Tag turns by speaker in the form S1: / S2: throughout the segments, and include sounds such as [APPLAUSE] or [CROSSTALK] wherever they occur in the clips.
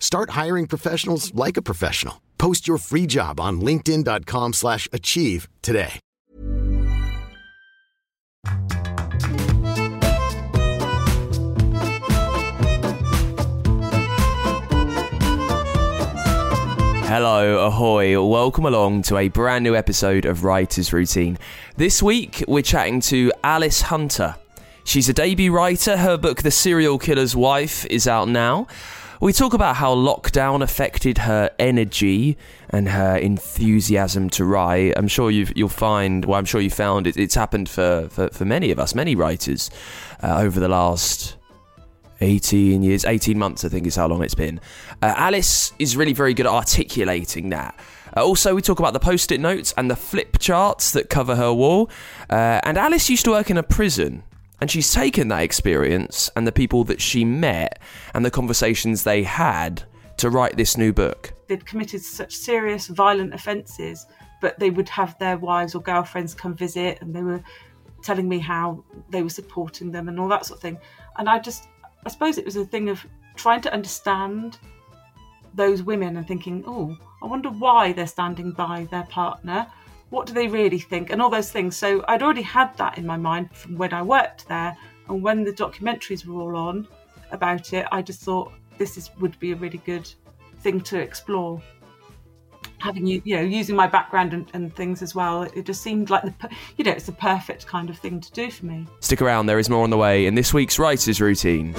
S1: Start hiring professionals like a professional. Post your free job on linkedin.com slash achieve today.
S2: Hello, ahoy, welcome along to a brand new episode of Writer's Routine. This week, we're chatting to Alice Hunter. She's a debut writer. Her book, The Serial Killer's Wife, is out now. We talk about how lockdown affected her energy and her enthusiasm to write. I'm sure you will find, well, I'm sure you found it, it's happened for, for, for many of us, many writers, uh, over the last 18 years, 18 months, I think is how long it's been. Uh, Alice is really very good at articulating that. Uh, also, we talk about the post it notes and the flip charts that cover her wall. Uh, and Alice used to work in a prison. And she's taken that experience and the people that she met and the conversations they had to write this new book.
S3: They'd committed such serious, violent offences, but they would have their wives or girlfriends come visit and they were telling me how they were supporting them and all that sort of thing. And I just I suppose it was a thing of trying to understand those women and thinking, oh, I wonder why they're standing by their partner. What do they really think? And all those things. So I'd already had that in my mind from when I worked there. And when the documentaries were all on about it, I just thought this is would be a really good thing to explore having you you know using my background and, and, things as well it just seemed like the you know it's the perfect kind of thing to do for me
S2: stick around there is more on the way in this week's writers routine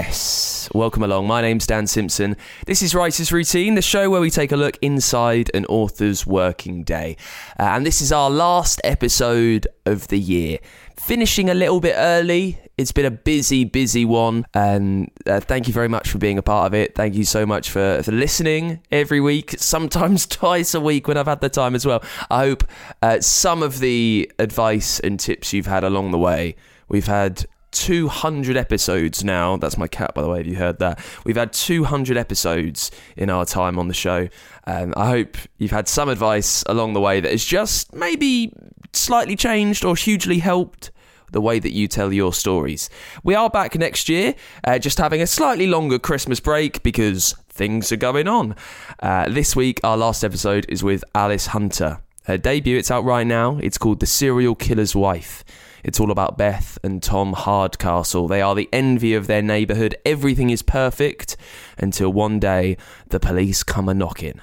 S2: Yes, welcome along. My name's Dan Simpson. This is Writer's Routine, the show where we take a look inside an author's working day. Uh, and this is our last episode of the year finishing a little bit early. It's been a busy, busy one, and uh, thank you very much for being a part of it. Thank you so much for, for listening every week, [LAUGHS] sometimes twice a week when I've had the time as well. I hope uh, some of the advice and tips you've had along the way. We've had 200 episodes now. That's my cat, by the way, if you heard that. We've had 200 episodes in our time on the show. Um, I hope you've had some advice along the way that has just maybe slightly changed or hugely helped the way that you tell your stories. We are back next year, uh, just having a slightly longer Christmas break because things are going on. Uh, this week, our last episode is with Alice Hunter. Her debut, it's out right now. It's called The Serial Killer's Wife. It's all about Beth and Tom Hardcastle. They are the envy of their neighbourhood. Everything is perfect until one day the police come a knocking.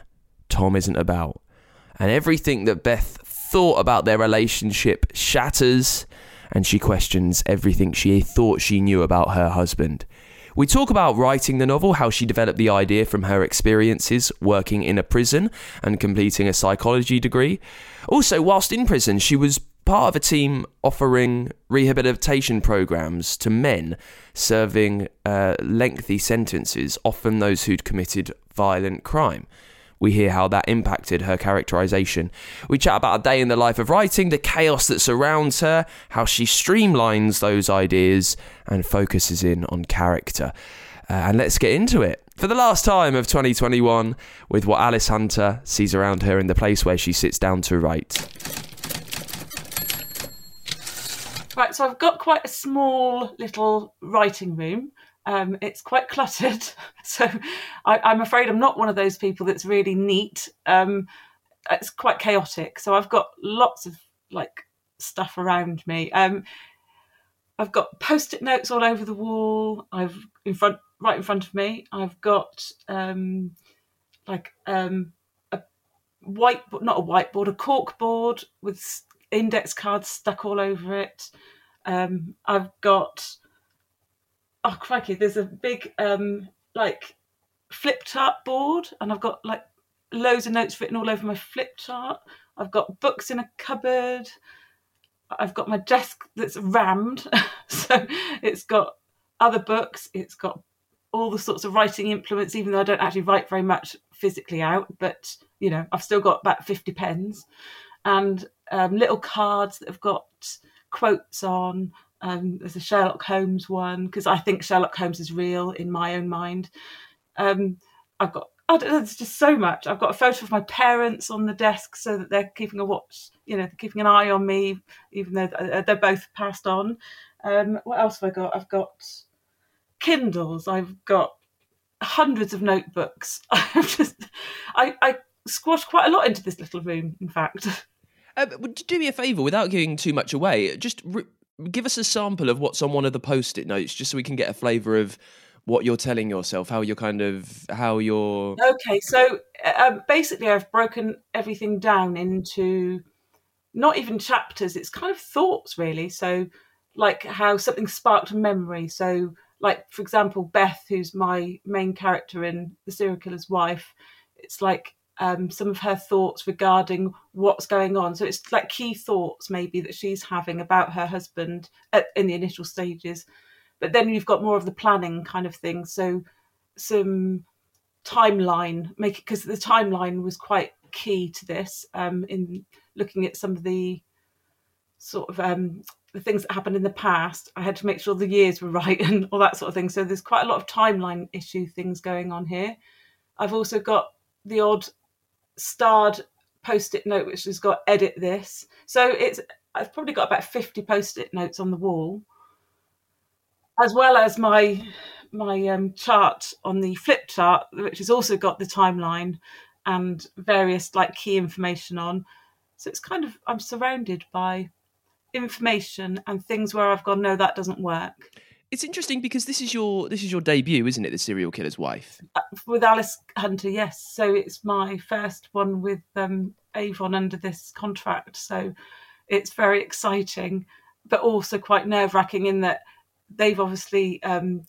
S2: Tom isn't about. And everything that Beth thought about their relationship shatters, and she questions everything she thought she knew about her husband. We talk about writing the novel, how she developed the idea from her experiences working in a prison and completing a psychology degree. Also, whilst in prison, she was part of a team offering rehabilitation programs to men serving uh, lengthy sentences, often those who'd committed violent crime. We hear how that impacted her characterization. We chat about a day in the life of writing, the chaos that surrounds her, how she streamlines those ideas and focuses in on character. Uh, and let's get into it. For the last time of 2021, with what Alice Hunter sees around her in the place where she sits down to write.
S3: Right, so I've got quite a small little writing room. Um, it's quite cluttered, [LAUGHS] so I, am afraid I'm not one of those people that's really neat. Um, it's quite chaotic, so I've got lots of like stuff around me. Um, I've got post-it notes all over the wall. I've in front right in front of me. I've got um, like um, a white, not a whiteboard, a cork board with index cards stuck all over it. Um, I've got oh crikey, there's a big um, like flip chart board, and I've got like loads of notes written all over my flip chart. I've got books in a cupboard. I've got my desk that's rammed, [LAUGHS] so it's got other books. It's got all the sorts of writing implements, even though I don't actually write very much physically out. But you know, I've still got about fifty pens and um, little cards that have got quotes on. Um, there's a Sherlock Holmes one because I think Sherlock Holmes is real in my own mind. Um, I've got oh, there's just so much. I've got a photo of my parents on the desk so that they're keeping a watch, you know, keeping an eye on me, even though uh, they're both passed on. Um, what else have I got? I've got Kindles. I've got hundreds of notebooks. [LAUGHS] I've just, I, I squashed quite a lot into this little room. In fact. [LAUGHS]
S2: Uh, do me a favour, without giving too much away, just re- give us a sample of what's on one of the post-it notes, just so we can get a flavour of what you're telling yourself, how you're kind of how you're.
S3: Okay, so um, basically, I've broken everything down into not even chapters; it's kind of thoughts, really. So, like how something sparked a memory. So, like for example, Beth, who's my main character in The Serial Killer's Wife, it's like um, some of her thoughts regarding what's going on. So it's like key thoughts maybe that she's having about her husband at, in the initial stages but then you've got more of the planning kind of thing. So some timeline, make because the timeline was quite key to this um, in looking at some of the sort of um, the things that happened in the past. I had to make sure the years were [LAUGHS] right and all that sort of thing. So there's quite a lot of timeline issue things going on here. I've also got the odd starred post-it note which has got edit this. So it's I've probably got about 50 post-it notes on the wall as well as my my um, chart on the flip chart, which has also got the timeline and various like key information on. So it's kind of I'm surrounded by information and things where I've gone, no, that doesn't work.
S2: It's interesting because this is your this is your debut, isn't it? The serial killer's wife
S3: uh, with Alice Hunter, yes. So it's my first one with um, Avon under this contract. So it's very exciting, but also quite nerve wracking in that they've obviously um,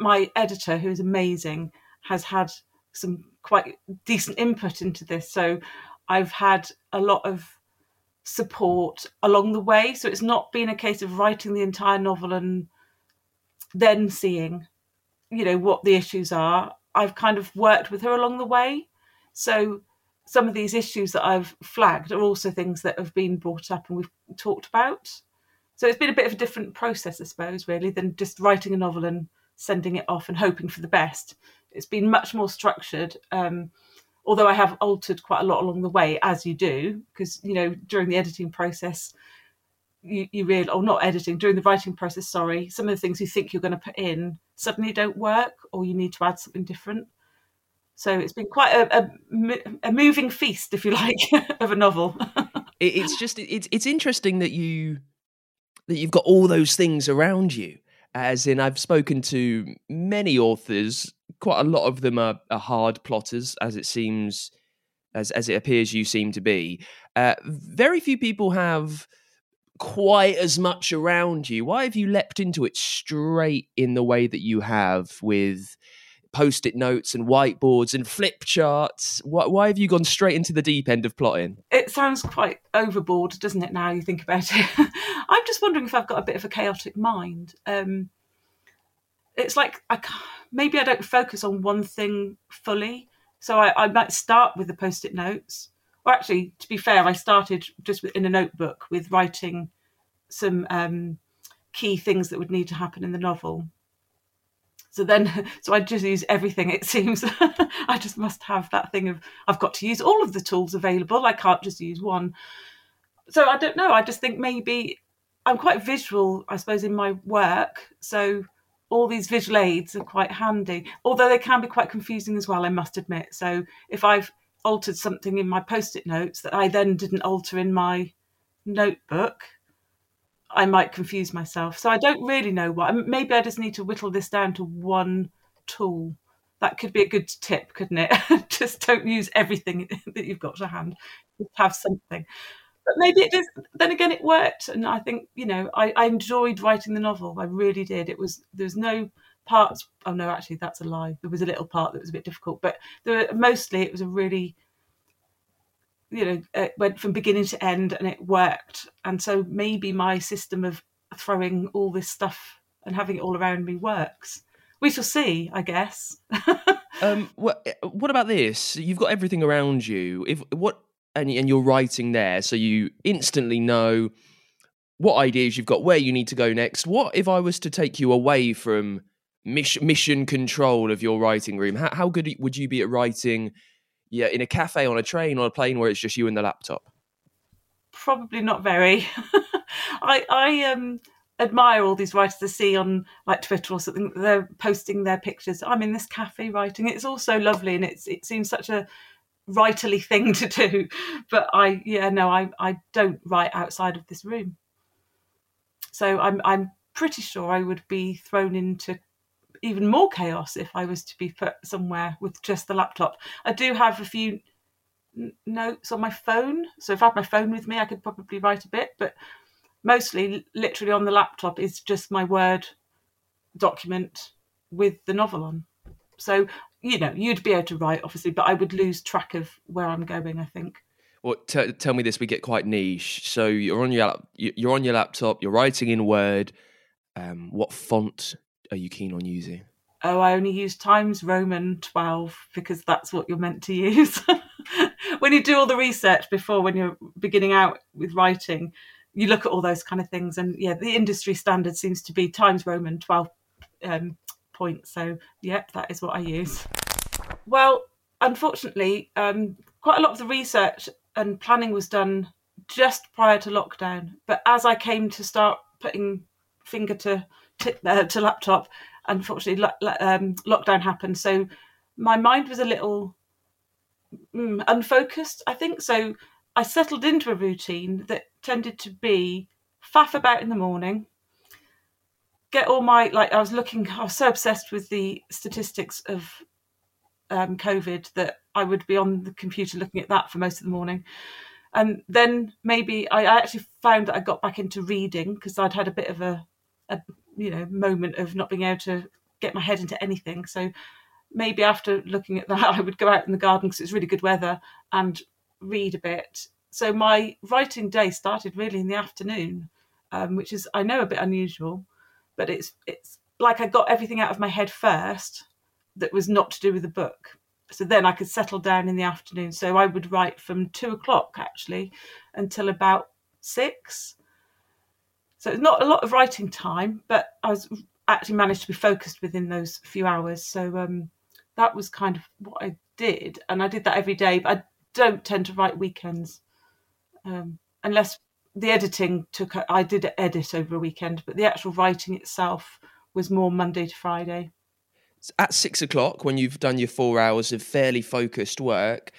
S3: my editor, who is amazing, has had some quite decent input into this. So I've had a lot of support along the way. So it's not been a case of writing the entire novel and then seeing, you know, what the issues are. I've kind of worked with her along the way. So some of these issues that I've flagged are also things that have been brought up and we've talked about. So it's been a bit of a different process, I suppose, really, than just writing a novel and sending it off and hoping for the best. It's been much more structured. Um, although I have altered quite a lot along the way, as you do, because you know during the editing process, you, you really, or not editing during the writing process. Sorry, some of the things you think you're going to put in suddenly don't work, or you need to add something different. So it's been quite a, a, a moving feast, if you [LAUGHS] like, of a novel. [LAUGHS]
S2: it's just it's it's interesting that you that you've got all those things around you. As in, I've spoken to many authors. Quite a lot of them are, are hard plotters, as it seems, as as it appears you seem to be. Uh, very few people have quite as much around you. Why have you leapt into it straight in the way that you have with post-it notes and whiteboards and flip charts. Why, why, have you gone straight into the deep end of plotting?
S3: It sounds quite overboard, doesn't it? Now you think about it, [LAUGHS] I'm just wondering if I've got a bit of a chaotic mind. Um, it's like I maybe I don't focus on one thing fully, so I, I might start with the post-it notes. Or actually, to be fair, I started just in a notebook with writing some um, key things that would need to happen in the novel so then, [LAUGHS] so I just use everything. It seems [LAUGHS] I just must have that thing of I've got to use all of the tools available. I can't just use one. So I don't know. I just think maybe I'm quite visual, I suppose, in my work. So all these visual aids are quite handy, although they can be quite confusing as well. I must admit. So if I've altered something in my post-it notes that I then didn't alter in my notebook, I might confuse myself. So I don't really know what. Maybe I just need to whittle this down to one tool. That could be a good tip, couldn't it? [LAUGHS] just don't use everything [LAUGHS] that you've got to hand. Just have something. But maybe it just. Then again, it worked, and I think you know I, I enjoyed writing the novel. I really did. It was there was no parts. Oh no, actually, that's a lie. There was a little part that was a bit difficult, but there were, mostly it was a really you know it went from beginning to end and it worked. And so maybe my system of throwing all this stuff and having it all around me works. We shall see i guess. [LAUGHS]
S2: Um what, what about this? You've got everything around you. If what and, and you're writing there so you instantly know what ideas you've got where you need to go next. What if i was to take you away from mission, control of your writing room how, how good would you be at writing yeah, in a cafe, on a train, on a plane where it's just you and the laptop?
S3: Probably not very. [LAUGHS] I I um admire all these writers I see on like Twitter or something. They're posting their pictures. I'm in this cafe writing. It's all so lovely, and it's it seems such a writerly thing [LAUGHS] to do. But I yeah no I I don't write outside of this room. So I'm I'm pretty sure I would be thrown into even more chaos if I was to be put somewhere with just the laptop. I do have a few notes on my phone, so if I had my phone with me, I could probably write a bit, but mostly, literally on the laptop, is just my Word document with the novel on. So, you know, you'd be able to write, obviously, but I would lose track of where I'm going, I think.
S2: Well, t- tell me this: we get quite niche. So you're on your you're on your laptop. You're writing in Word. Um, what font are you keen on using?
S3: Oh, I only use Times Roman 12 because that's what you're meant to use. [LAUGHS] when you do all the research before, when you're beginning out with writing, you look at all those kind of things. And yeah, the industry standard seems to be Times Roman 12 um, points. So, yep, that is what I use. Well, unfortunately, um, quite a lot of the research and planning was done just prior to lockdown. But as I came to start putting finger to to, uh, to laptop. Unfortunately, lo- um, lockdown happened, so my mind was a little mm, unfocused. I think so. I settled into a routine that tended to be faff about in the morning, get all my like. I was looking. I was so obsessed with the statistics of um, COVID that I would be on the computer looking at that for most of the morning. And then maybe I, I actually found that I got back into reading because I'd had a bit of a, a you know moment of not being able to get my head into anything. So maybe after looking at that, [LAUGHS] I would go out in the garden because it's really good weather and read a bit. So my writing day started really in the afternoon, um, which is I know a bit unusual, but it's it's like I got everything out of my head first that was not to do with the book. So then I could settle down in the afternoon. So I would write from two o'clock actually until about six so it's not a lot of writing time, but I was actually managed to be focused within those few hours. So um, that was kind of what I did, and I did that every day. But I don't tend to write weekends um, unless the editing took. I did edit over a weekend, but the actual writing itself was more Monday to Friday.
S2: At six o'clock, when you've done your four hours of fairly focused work,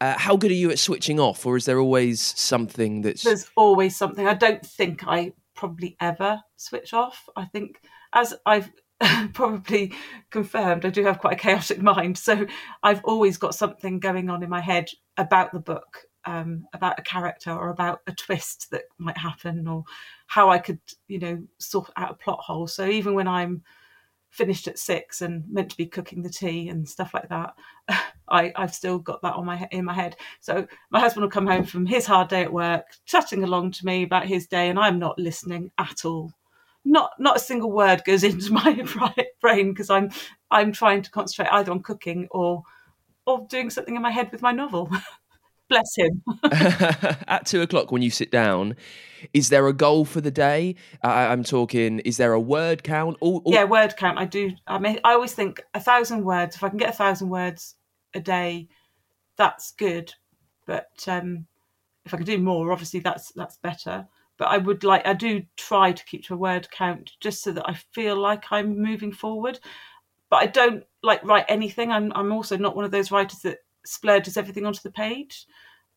S2: uh, how good are you at switching off, or is there always something that's?
S3: There's always something. I don't think I probably ever switch off. I think, as I've [LAUGHS] probably confirmed, I do have quite a chaotic [LAUGHS] mind. So I've always got something going on in my head about the book, um, about a character or about a twist that might happen or how I could, you know, sort out a plot hole. So even when I'm finished at six and meant to be cooking the tea and stuff like that, [LAUGHS] I, I've still got that on my in my head. So my husband will come home from his hard day at work, chatting along to me about his day, and I'm not listening at all. Not not a single word goes [LAUGHS] into my brain because I'm I'm trying to concentrate either on cooking or or doing something in my head with my novel. [LAUGHS] Bless him. [LAUGHS] [LAUGHS]
S2: At two o'clock, when you sit down, is there a goal for the day? I, am talking. Is there a word count?
S3: All, all... Yeah, word count. I do. I mean, I always think a thousand words. If I can get a thousand words a day, that's good. But um, if I can do more, obviously that's that's better. But I would like. I do try to keep to a word count just so that I feel like I'm moving forward. But I don't like write anything. I'm I'm also not one of those writers that splurges everything onto the page.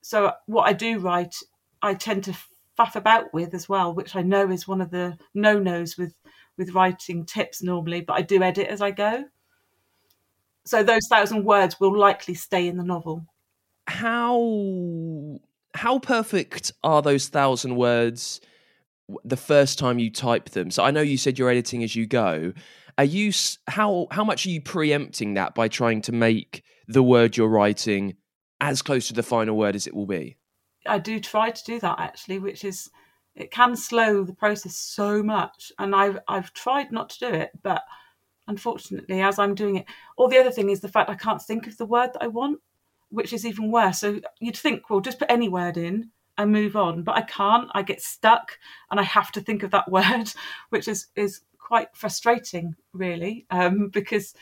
S3: So what I do write, I tend to faff about with as well, which I know is one of the no nos with with writing tips normally. But I do edit as I go. So those thousand words will likely stay in the novel.
S2: How how perfect are those thousand words the first time you type them? So I know you said you're editing as you go. Are you how how much are you preempting that by trying to make the word you're writing as close to the final word as it will be?
S3: I do try to do that actually, which is it can slow the process so much, and I've I've tried not to do it, but unfortunately, as I'm doing it, or the other thing is the fact I can't think of the word that I want, which is even worse. So you'd think, well, just put any word in and move on, but I can't. I get stuck, and I have to think of that [LAUGHS] word, which is is quite frustrating, really, um, because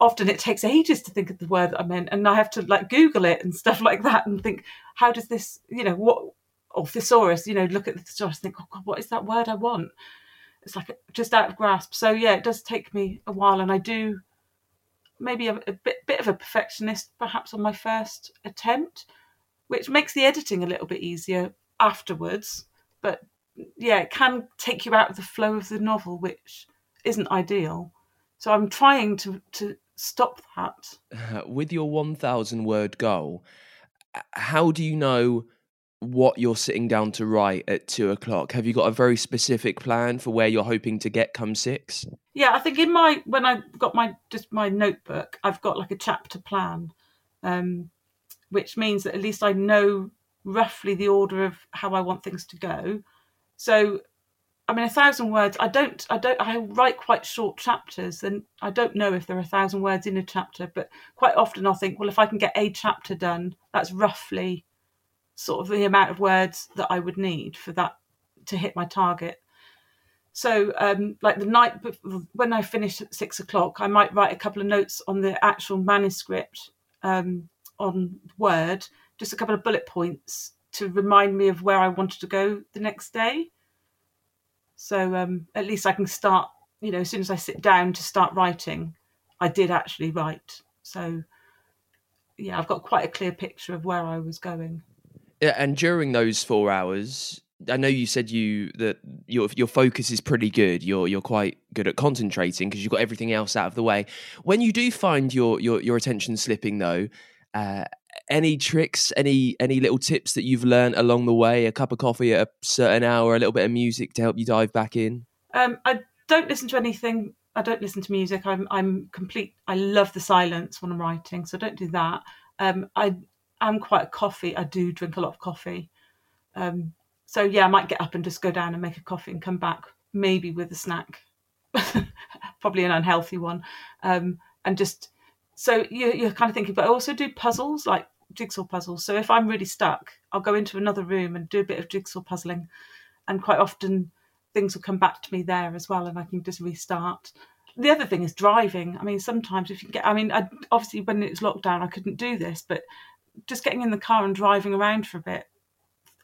S3: often it takes ages to think of the word that I meant, and I have to like Google it and [LAUGHS] stuff like that, and think, how does this, you know, what or thesaurus, you know, look at the thesaurus, think, oh God, what is that word I want? It's like just out of grasp. So yeah, it does take me a while, and I do maybe a, a bit bit of a perfectionist perhaps on my first attempt, which makes the editing a little bit easier afterwards. But yeah, it can take you out of the flow of the novel, which isn't ideal. So I'm trying to to stop that. [LAUGHS]
S2: With your 1,000 word goal, how do you know what you're sitting down to write at two o'clock? Have you got a very specific plan for where you're hoping to get come six?
S3: Yeah, I think in my when I got my just my notebook, I've got like a chapter plan, um, which means that at least I know roughly the order of how I want things to go. So, I mean, a thousand words. I don't. I don't. I write quite short chapters, and I don't know if there are a thousand words in a chapter. But quite often, I'll think, well, if I can get a chapter done, that's roughly sort of the amount of words that I would need for that to hit my target. So, um, like the night when I finish at six o'clock, I might write a couple of notes on the actual manuscript um, on Word, just a couple of bullet points to remind me of where I wanted to go the next day. So um, at least I can start, you know, as soon as I sit down to start writing, I did actually write. So yeah, I've got quite a clear picture of where I was going.
S2: Yeah, and during those four hours, I know you said you that your your focus is pretty good. You're you're quite good at concentrating because you've got everything else out of the way. When you do find your your your attention slipping, though, uh, any tricks, any any little tips that you've learned along the way? A cup of coffee at a certain hour, a little bit of music to help you dive back in.
S3: Um, I don't listen to anything. I don't listen to music. I'm I'm complete. I love the silence when I'm writing, so don't do that. Um, I am quite a coffee. I do drink a lot of coffee. Um, so yeah, I might get up and just go down and make a coffee and come back, maybe with a snack, [LAUGHS] probably an unhealthy one, um, and just so you, you're kind of thinking. But I also do puzzles like jigsaw puzzles. So if I'm really stuck, I'll go into another room and do a bit of jigsaw puzzling, and quite often things will come back to me there as well, and I can just restart. The other thing is driving. I mean, sometimes if you get, I mean, I, obviously when it's lockdown, I couldn't do this, but just getting in the car and driving around for a bit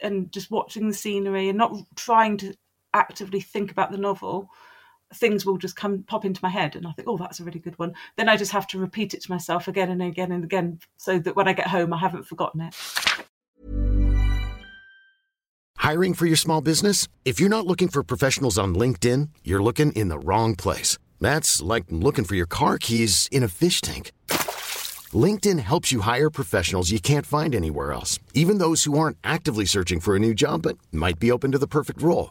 S3: and just watching the scenery and not trying to actively think about the novel things will just come pop into my head and I think, oh, that's a really good one. Then I just have to repeat it to myself again and again and again so that when I get home I haven't forgotten it.
S1: Hiring for your small business? If you're not looking for professionals on LinkedIn, you're looking in the wrong place. That's like looking for your car keys in a fish tank. LinkedIn helps you hire professionals you can't find anywhere else, even those who aren't actively searching for a new job but might be open to the perfect role.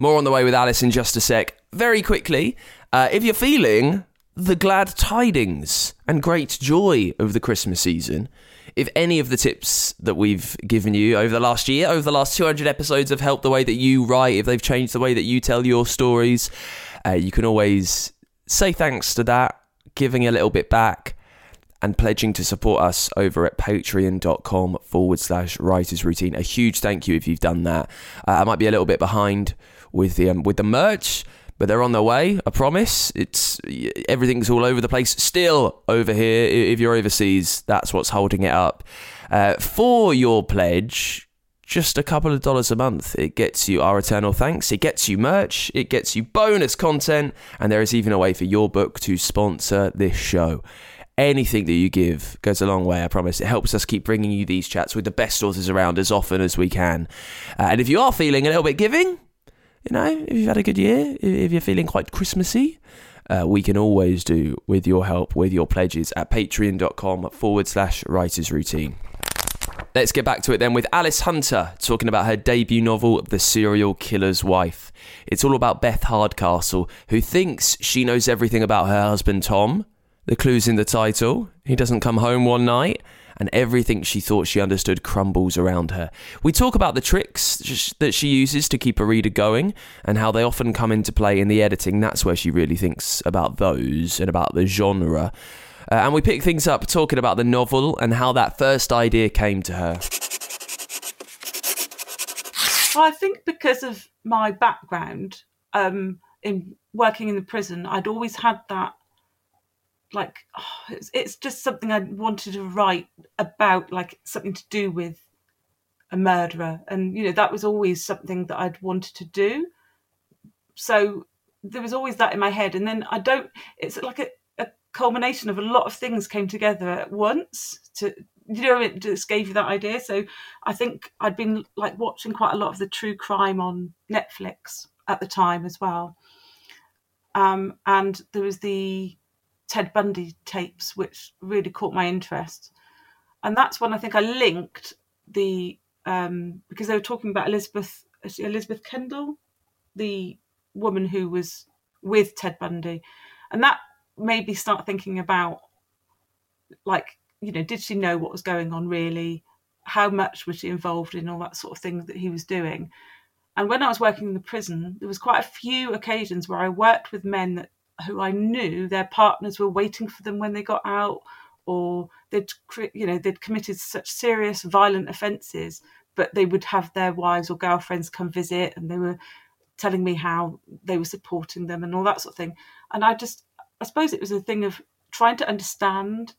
S2: More on the way with Alice in just a sec. Very quickly, uh, if you're feeling the glad tidings and great joy of the Christmas season, if any of the tips that we've given you over the last year, over the last 200 episodes, have helped the way that you write, if they've changed the way that you tell your stories, uh, you can always say thanks to that, giving a little bit back, and pledging to support us over at patreon.com forward slash writers routine. A huge thank you if you've done that. Uh, I might be a little bit behind with the um, with the merch but they're on their way. I promise. It's everything's all over the place. Still over here. If you're overseas, that's what's holding it up. Uh, for your pledge, just a couple of dollars a month, it gets you our eternal thanks. It gets you merch. It gets you bonus content, and there is even a way for your book to sponsor this show. Anything that you give goes a long way, I promise. It helps us keep bringing you these chats with the best authors around as often as we can. Uh, and if you are feeling a little bit giving, you know, if you've had a good year, if you're feeling quite Christmassy, uh, we can always do with your help, with your pledges at patreon.com forward slash writers routine. Let's get back to it then with Alice Hunter talking about her debut novel, The Serial Killer's Wife. It's all about Beth Hardcastle, who thinks she knows everything about her husband Tom. The clue's in the title. He doesn't come home one night and everything she thought she understood crumbles around her. We talk about the tricks that she uses to keep a reader going and how they often come into play in the editing. That's where she really thinks about those and about the genre. Uh, and we pick things up talking about the novel and how that first idea came to her.
S3: I think because of my background um, in working in the prison, I'd always had that like oh, it's, it's just something I wanted to write about, like something to do with a murderer, and you know that was always something that I'd wanted to do. So there was always that in my head, and then I don't. It's like a, a culmination of a lot of things came together at once to you know it just gave you that idea so i think i'd been like watching quite a lot of the true crime on netflix at the time as well um, and there was the Ted Bundy tapes, which really caught my interest. And that's when I think I linked the um, because they were talking about Elizabeth Elizabeth Kendall, the woman who was with Ted Bundy, and that made me start thinking about like you know did she know what was going on really? How much was she involved in all that sort of thing that he was doing? And when i was working in the prison there was quite a few occasions where i worked with men that who I knew their partners were waiting for them when they got out, or they'd you know they'd committed such serious violent offences, but they would have their wives or girlfriends come visit, and they were telling me how they were supporting them and all that sort of thing. And I just, I suppose it was a thing of trying to understand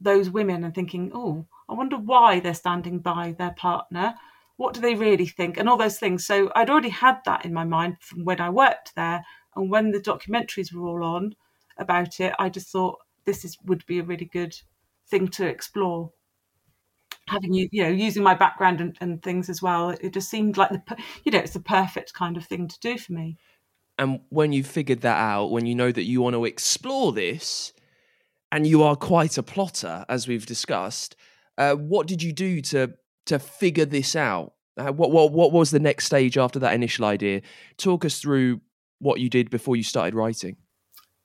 S3: those women and thinking, oh, I wonder why they're standing by their partner. What do they really think? And all those things. So I'd already had that in my mind from when I worked there. And when the documentaries were all on about it, I just thought this is would be a really good thing to explore. Having you, you know, using my background and, and things as well, it just seemed like the, you know, it's the perfect kind of thing to do for me.
S2: And when you figured that out, when you know that you want to explore this, and you are quite a plotter, as we've discussed, uh, what did you do to to figure this out? Uh, what what what was the next stage after that initial idea? Talk us through what you did before you started writing?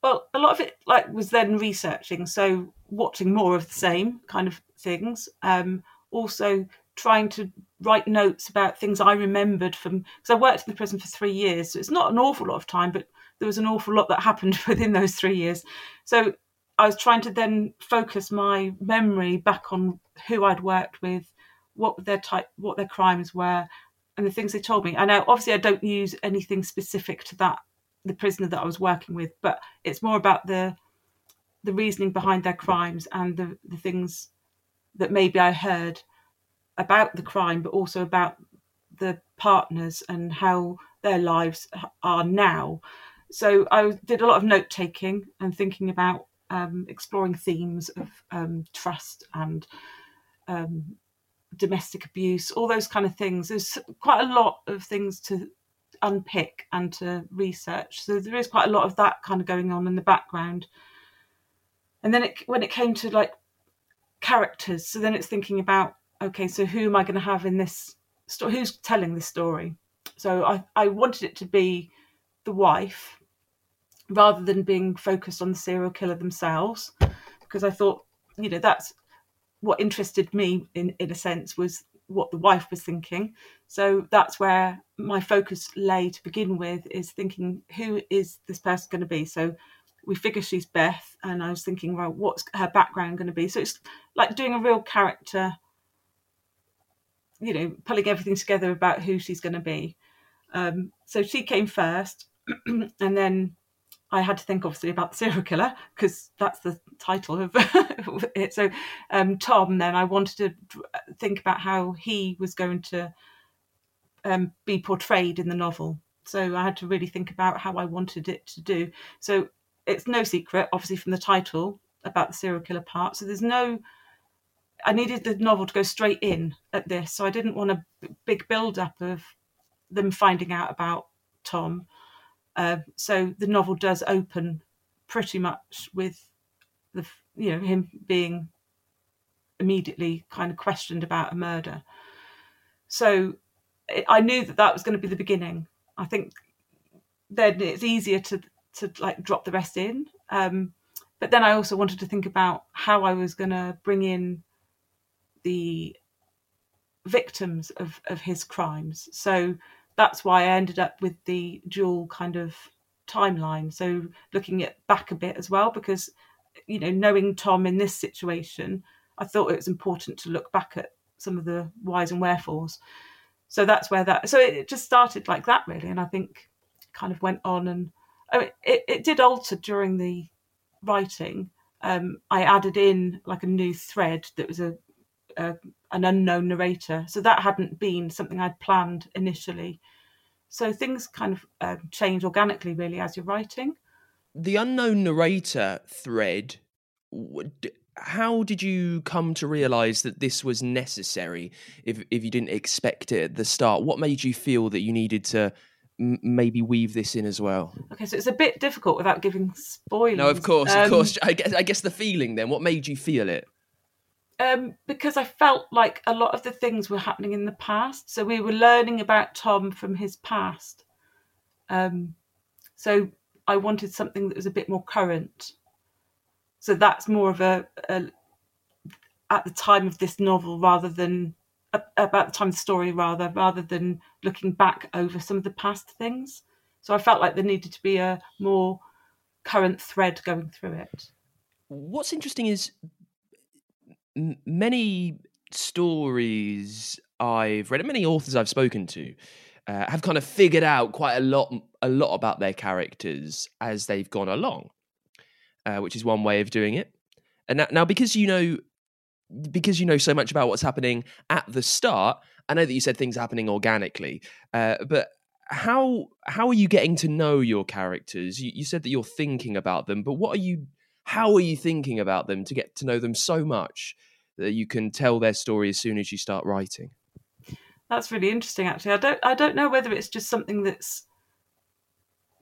S3: Well, a lot of it like was then researching, so watching more of the same kind of things. Um, also trying to write notes about things I remembered from because I worked in the prison for three years, so it's not an awful lot of time, but there was an awful lot that happened [LAUGHS] within those three years. So I was trying to then focus my memory back on who I'd worked with, what their type, what their crimes were, and the things they told me. I know obviously I don't use anything specific to that the prisoner that I was working with, but it's more about the the reasoning behind their crimes and the, the things that maybe I heard about the crime, but also about the partners and how their lives are now. So I did a lot of note taking and thinking about um, exploring themes of um, trust and um, domestic abuse, all those kind of things. There's quite a lot of things to unpick and to research. So there is quite a lot of that kind of going on in the background. and then it, when it came to like characters, so then it's thinking about okay, so who am I going to have in this story? Who's telling this story? So I, I wanted it to be the wife rather than being focused on the serial killer themselves, because I thought, you know, that's what interested me in, in a sense was what the wife was thinking. So that's where my focus lay to begin with is thinking who is this person going to be? So we figure she's Beth, and I was thinking, well, what's her background going to be? So it's like doing a real character, you know, pulling everything together about who she's going to be. Um, so she came first, [CLEARS THROAT] and then I had to think obviously about the serial killer because that's the title of [LAUGHS] it. So um, Tom, then I wanted to think about how he was going to um, be portrayed in the novel. So I had to really think about how I wanted it to do. So it's no secret, obviously, from the title about the serial killer part. So there's no. I needed the novel to go straight in at this, so I didn't want a big build up of them finding out about Tom. Uh, so the novel does open pretty much with the you know him being immediately kind of questioned about a murder. So I knew that that was going to be the beginning. I think then it's easier to to like drop the rest in. Um, but then I also wanted to think about how I was going to bring in the victims of of his crimes. So that's why I ended up with the dual kind of timeline. So looking at back a bit as well, because you know, knowing Tom in this situation, I thought it was important to look back at some of the whys and wherefores. So that's where that. So it just started like that really, and I think kind of went on and mean, it, it did alter during the writing. Um, I added in like a new thread that was a, a, an unknown narrator, so that hadn't been something I'd planned initially. So things kind of um, change organically, really, as you're writing.
S2: The unknown narrator thread. How did you come to realise that this was necessary? If if you didn't expect it at the start, what made you feel that you needed to maybe weave this in as well.
S3: Okay, so it's a bit difficult without giving spoilers.
S2: No, of course, um, of course. I guess, I guess the feeling then. What made you feel it?
S3: Um, because I felt like a lot of the things were happening in the past. So we were learning about Tom from his past. Um, so I wanted something that was a bit more current. So that's more of a, a at the time of this novel rather than about the time of the story rather rather than looking back over some of the past things so i felt like there needed to be a more current thread going through it
S2: what's interesting is many stories i've read and many authors i've spoken to uh, have kind of figured out quite a lot a lot about their characters as they've gone along uh, which is one way of doing it and now, now because you know because you know so much about what's happening at the start, I know that you said things happening organically, uh, but how how are you getting to know your characters? You, you said that you're thinking about them, but what are you? How are you thinking about them to get to know them so much that you can tell their story as soon as you start writing?
S3: That's really interesting. Actually, I don't I don't know whether it's just something that's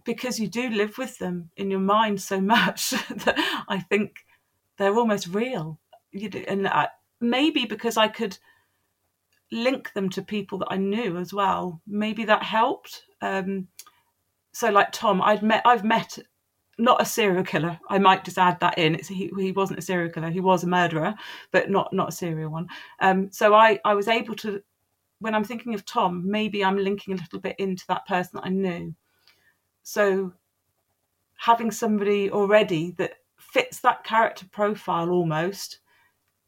S3: because you do live with them in your mind so much [LAUGHS] that I think they're almost real you and I, maybe because I could link them to people that I knew as well. Maybe that helped. Um, so, like Tom, I'd met, I've met not a serial killer. I might just add that in. It's, he, he wasn't a serial killer. He was a murderer, but not not a serial one. Um, so I I was able to, when I'm thinking of Tom, maybe I'm linking a little bit into that person that I knew. So having somebody already that fits that character profile almost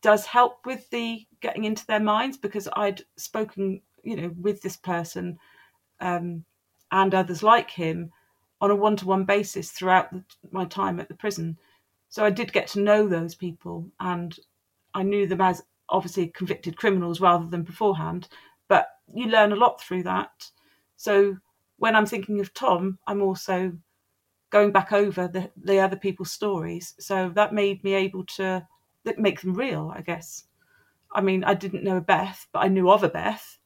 S3: does help with the getting into their minds because I'd spoken, you know, with this person um, and others like him on a one-to-one basis throughout the, my time at the prison. So I did get to know those people, and I knew them as obviously convicted criminals rather than beforehand. But you learn a lot through that. So when I'm thinking of Tom, I'm also going back over the, the other people's stories. So that made me able to make them real, I guess. I mean, I didn't know a Beth, but I knew of a Beth.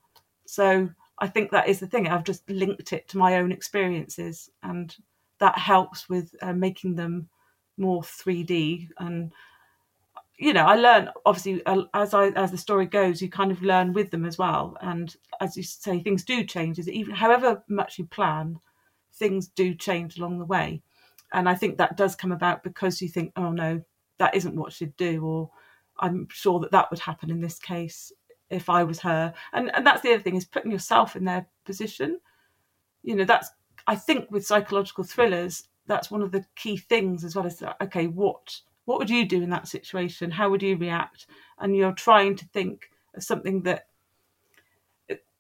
S3: So I think that is the thing. I've just linked it to my own experiences, and that helps with uh, making them more 3D and you know, I learn obviously as I as the story goes, you kind of learn with them as well. And as you say, things do change. Is even however much you plan, things do change along the way. And I think that does come about because you think, oh no, that isn't what she'd do, or I'm sure that that would happen in this case if I was her. And and that's the other thing is putting yourself in their position. You know, that's I think with psychological thrillers, that's one of the key things as well as that. Okay, what what would you do in that situation? How would you react? And you're trying to think of something that,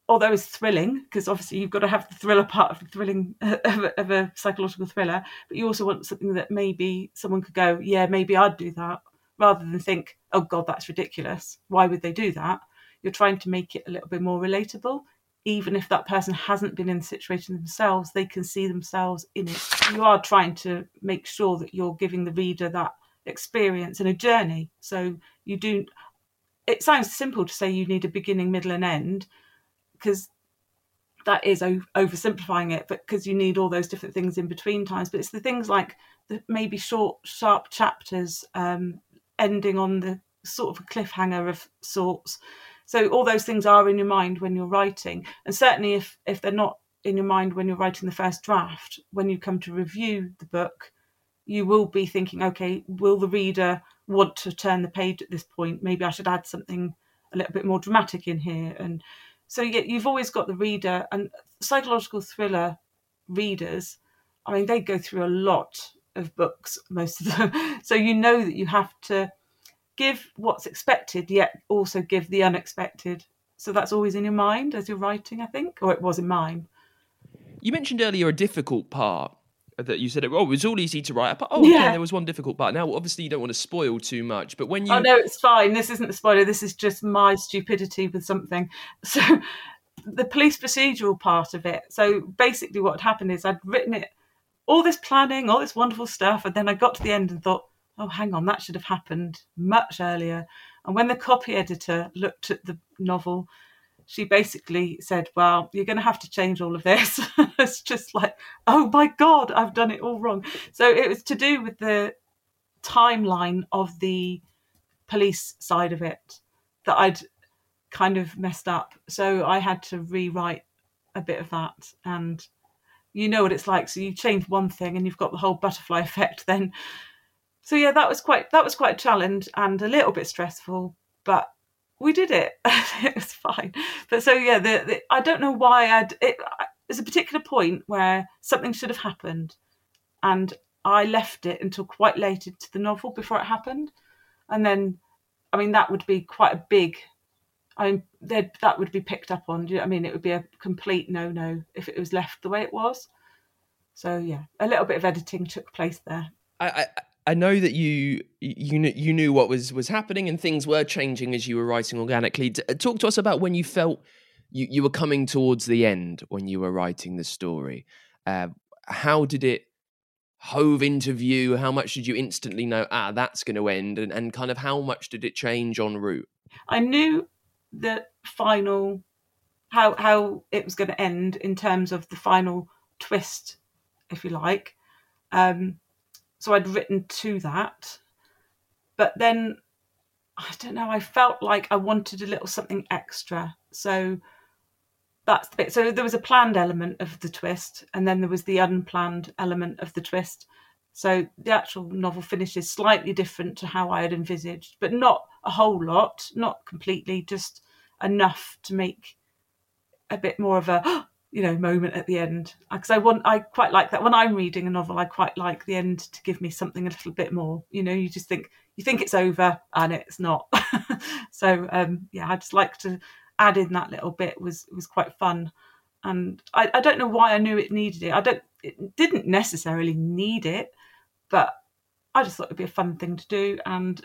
S3: although it's thrilling, because obviously you've got to have the thriller part of the thrilling [LAUGHS] of a, of a psychological thriller, but you also want something that maybe someone could go, yeah, maybe I'd do that, rather than think, oh God, that's ridiculous. Why would they do that? You're trying to make it a little bit more relatable even if that person hasn't been in the situation themselves, they can see themselves in it. You are trying to make sure that you're giving the reader that experience and a journey. So you do. It sounds simple to say you need a beginning, middle, and end, because that is oversimplifying it. But because you need all those different things in between times. But it's the things like the maybe short, sharp chapters um, ending on the sort of a cliffhanger of sorts. So all those things are in your mind when you're writing, and certainly if if they're not in your mind when you're writing the first draft, when you come to review the book, you will be thinking, okay, will the reader want to turn the page at this point? Maybe I should add something a little bit more dramatic in here. And so you've always got the reader and psychological thriller readers. I mean, they go through a lot of books, most of them. [LAUGHS] So you know that you have to give what's expected, yet also give the unexpected. So that's always in your mind as you're writing, I think, or it was in mine.
S2: You mentioned earlier a difficult part that you said, oh, it was all easy to write. But oh, yeah. okay, there was one difficult part. Now, obviously, you don't want to spoil too much, but when oh, you,
S3: oh no, it's fine. This isn't a spoiler. This is just my stupidity with something. [LAUGHS] So, the police procedural part of it. So basically, what had happened is I'd written it, all this planning, all this wonderful stuff, and then I got to the end and thought, oh, hang on, that should have happened much earlier. And when the copy editor looked at the novel, she basically said, Well, you're going to have to change all of this. [LAUGHS] it's just like, Oh my God, I've done it all wrong. So it was to do with the timeline of the police side of it that I'd kind of messed up. So I had to rewrite a bit of that. And you know what it's like. So you change one thing and you've got the whole butterfly [LAUGHS] effect then. So yeah, that was quite that was quite a challenge and a little bit stressful, but we did it. [LAUGHS] it was fine. But so yeah, the, the, I don't know why I'd. It, there's a particular point where something should have happened, and I left it until quite late into the novel before it happened, and then, I mean, that would be quite a big. I mean, that would be picked up on. You know I mean? It would be a complete no-no if it was left the way it was. So yeah, a little bit of editing took place there.
S2: I, I I know that you you knew, you knew what was was happening and things were changing as you were writing organically. Uh, talk to us about when you felt you, you were coming towards the end when you were writing the story. Uh, how did it hove into view? How much did you instantly know? Ah, that's going to end, and and kind of how much did it change en route?
S3: I knew the final how how it was going to end in terms of the final twist, if you like. Um, so I'd written to that. But then I don't know, I felt like I wanted a little something extra. So that's the bit. So there was a planned element of the twist, and then there was the unplanned element of the twist. So the actual novel finishes slightly different to how I had envisaged, but not a whole lot, not completely, just enough to make a bit more of a you know moment at the end. Because i want i quite like that. When i'm reading a novel i quite like the end to give me something a little bit more. You know you just think you think it's over and it's not. [LAUGHS] So um yeah i just like to add in that little bit was was quite fun. And I, I don't know why i knew it needed it. I don't it didn't necessarily need it but i just thought it'd be a fun thing to do. And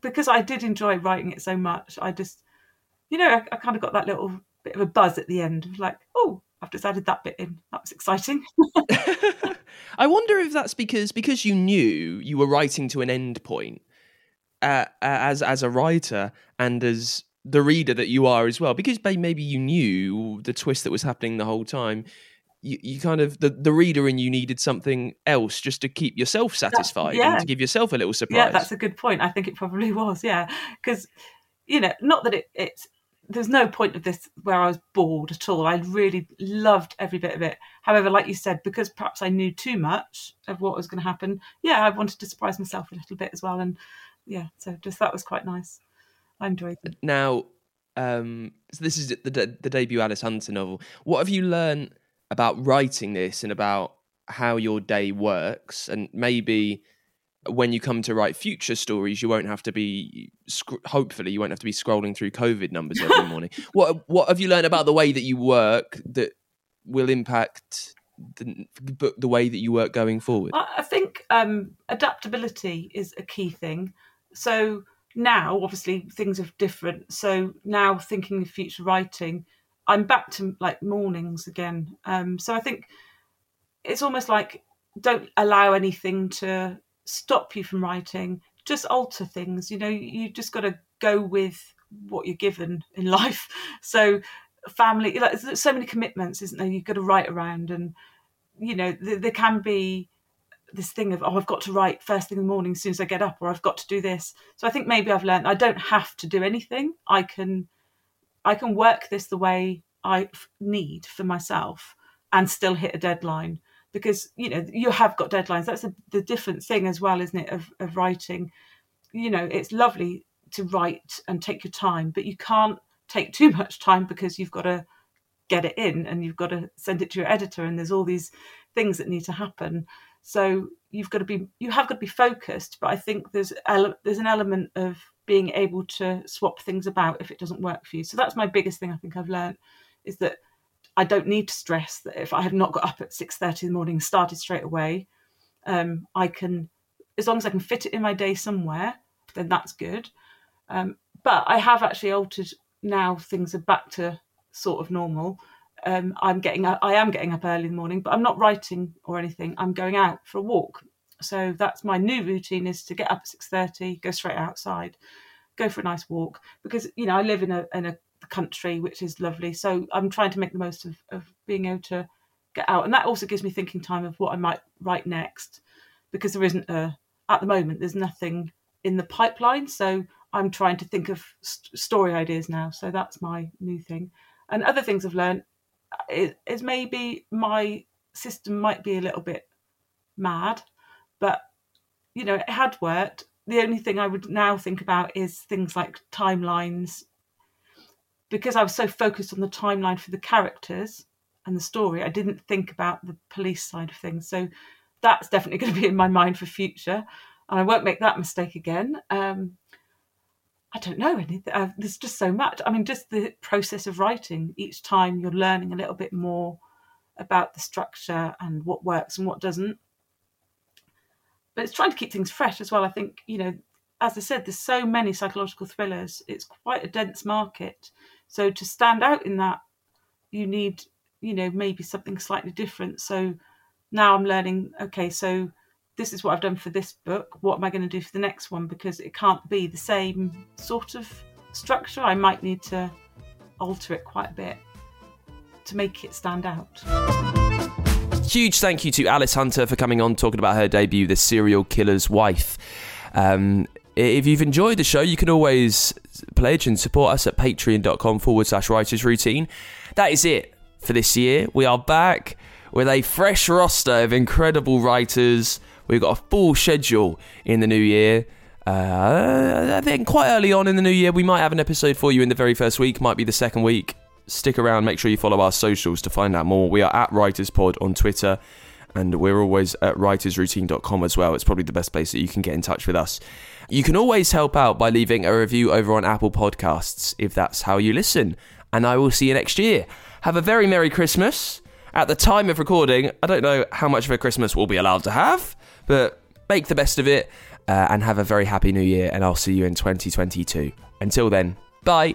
S3: because i did enjoy writing it so much i just you know i, I kind of got that little bit of a buzz at the end of like oh I've just added that bit in. That was exciting. [LAUGHS] [LAUGHS]
S2: I wonder if that's because because you knew you were writing to an end point uh, as as a writer and as the reader that you are as well. Because maybe you knew the twist that was happening the whole time. you, you kind of the, the reader and you needed something else just to keep yourself satisfied
S3: yeah.
S2: and to give yourself a little surprise.
S3: Yeah, that's a good point. I think it probably [LAUGHS] was. Yeah, because you know, not that it, it's there's no point of this where I was bored at all. I really loved every bit of it. However, like you said, because perhaps I knew too much of what was going to happen, yeah, I wanted to surprise myself a little bit as well. And yeah, so just that was quite nice. I enjoyed it.
S2: Now, um, so this is the, the, the debut Alice Hunter novel. What have you learned about writing this and about how your day works, and maybe when you come to write future stories, you won't have to be. Hopefully, you won't have to be scrolling through COVID numbers every [LAUGHS] morning. what What have you learned about the way that you work that will impact the the way that you work going forward?
S3: I think um, adaptability is a key thing. So now, obviously, things are different. So now, thinking of future writing, I'm back to like mornings again. Um, so I think it's almost like don't allow anything to stop you from writing. Just alter things. You know, you just got to go with what you're given in [LAUGHS] life. So family, like there's so many commitments, isn't there? You've got to write around, and you know there, there can be this thing of oh I've got to write first thing in the morning as soon as I get up, or I've got to do this. So I think maybe I've learned I don't have to do anything. I can I can work this the way I need for myself and still hit a deadline because you know you have got deadlines. That's a, the different thing as well isn't it of, of writing. You know it's lovely to write and take your time but you can't take too [LAUGHS] much time because you've got to get it in and you've got to send it to your editor and there's all these things that need to happen. So you've got to be you have got to be focused but i think there's ele- there's an element of being able to swap things about if it doesn't work for you. So that's my biggest thing i think i've learned is that I don't need to stress that if I have not got up at six thirty in the morning, started straight away, um, I can, as long as I can fit it in my day somewhere, then that's good. Um, but I have actually altered now. Things are back to sort of normal. Um, I'm getting I am getting up early in the morning, but I'm not writing or anything. I'm going out for a walk. So that's my new routine: is to get up at six thirty, go straight outside, go for a nice walk. Because you know I live in a in a the country, which is lovely. So I'm trying to make the most of, of being able to get out. And that also gives me thinking time of what I might write next because there isn't a, at the moment, there's nothing in the pipeline. So I'm trying to think of st- story ideas now. So that's my new thing. And other things I've learned uh, is, is maybe my system might be a little bit mad, but you know, it had worked. The only thing I would now think about is things like timelines because I was so focused on the timeline for the characters and the story, I didn't think about the police side of things. So that's definitely [LAUGHS] going to be in my mind for future, and I won't make that mistake again. Um, I don't know anything. Uh, there's just so much. I mean, just the process of writing. Each time you're learning a little bit more about the structure and what works and what doesn't. But it's trying to keep things fresh as well. I think you know, as I said, there's so many psychological thrillers. It's quite a dense market. So to stand out in that, you need, you know, maybe something slightly different. So now I'm learning, okay, so this is what I've done for this book. What am I going to do for the next one? Because it can't be the same sort of structure. I might need to alter it quite a bit to make it stand out.
S2: Huge thank you to Alice Hunter for coming on talking about her debut, The Serial Killer's Wife. Um, if you've enjoyed the show, you can always pledge and support us at patreon.com forward slash writers routine. That is it for this year. We are back with a fresh roster of incredible writers. We've got a full schedule in the new year. Uh, I think quite early on in the new year, we might have an episode for you in the very first week, might be the second week. Stick around, make sure you follow our socials to find out more. We are at WritersPod on Twitter and we're always at writersroutine.com as well. It's probably the best place that you can get in touch with us. You can always help out by leaving a review over on Apple Podcasts if that's how you listen. And I will see you next year. Have a very Merry Christmas. At the time of recording, I don't know how much of a Christmas we'll be allowed to have, but make the best of it uh, and have a very happy new year. And I'll see you in 2022. Until then, bye.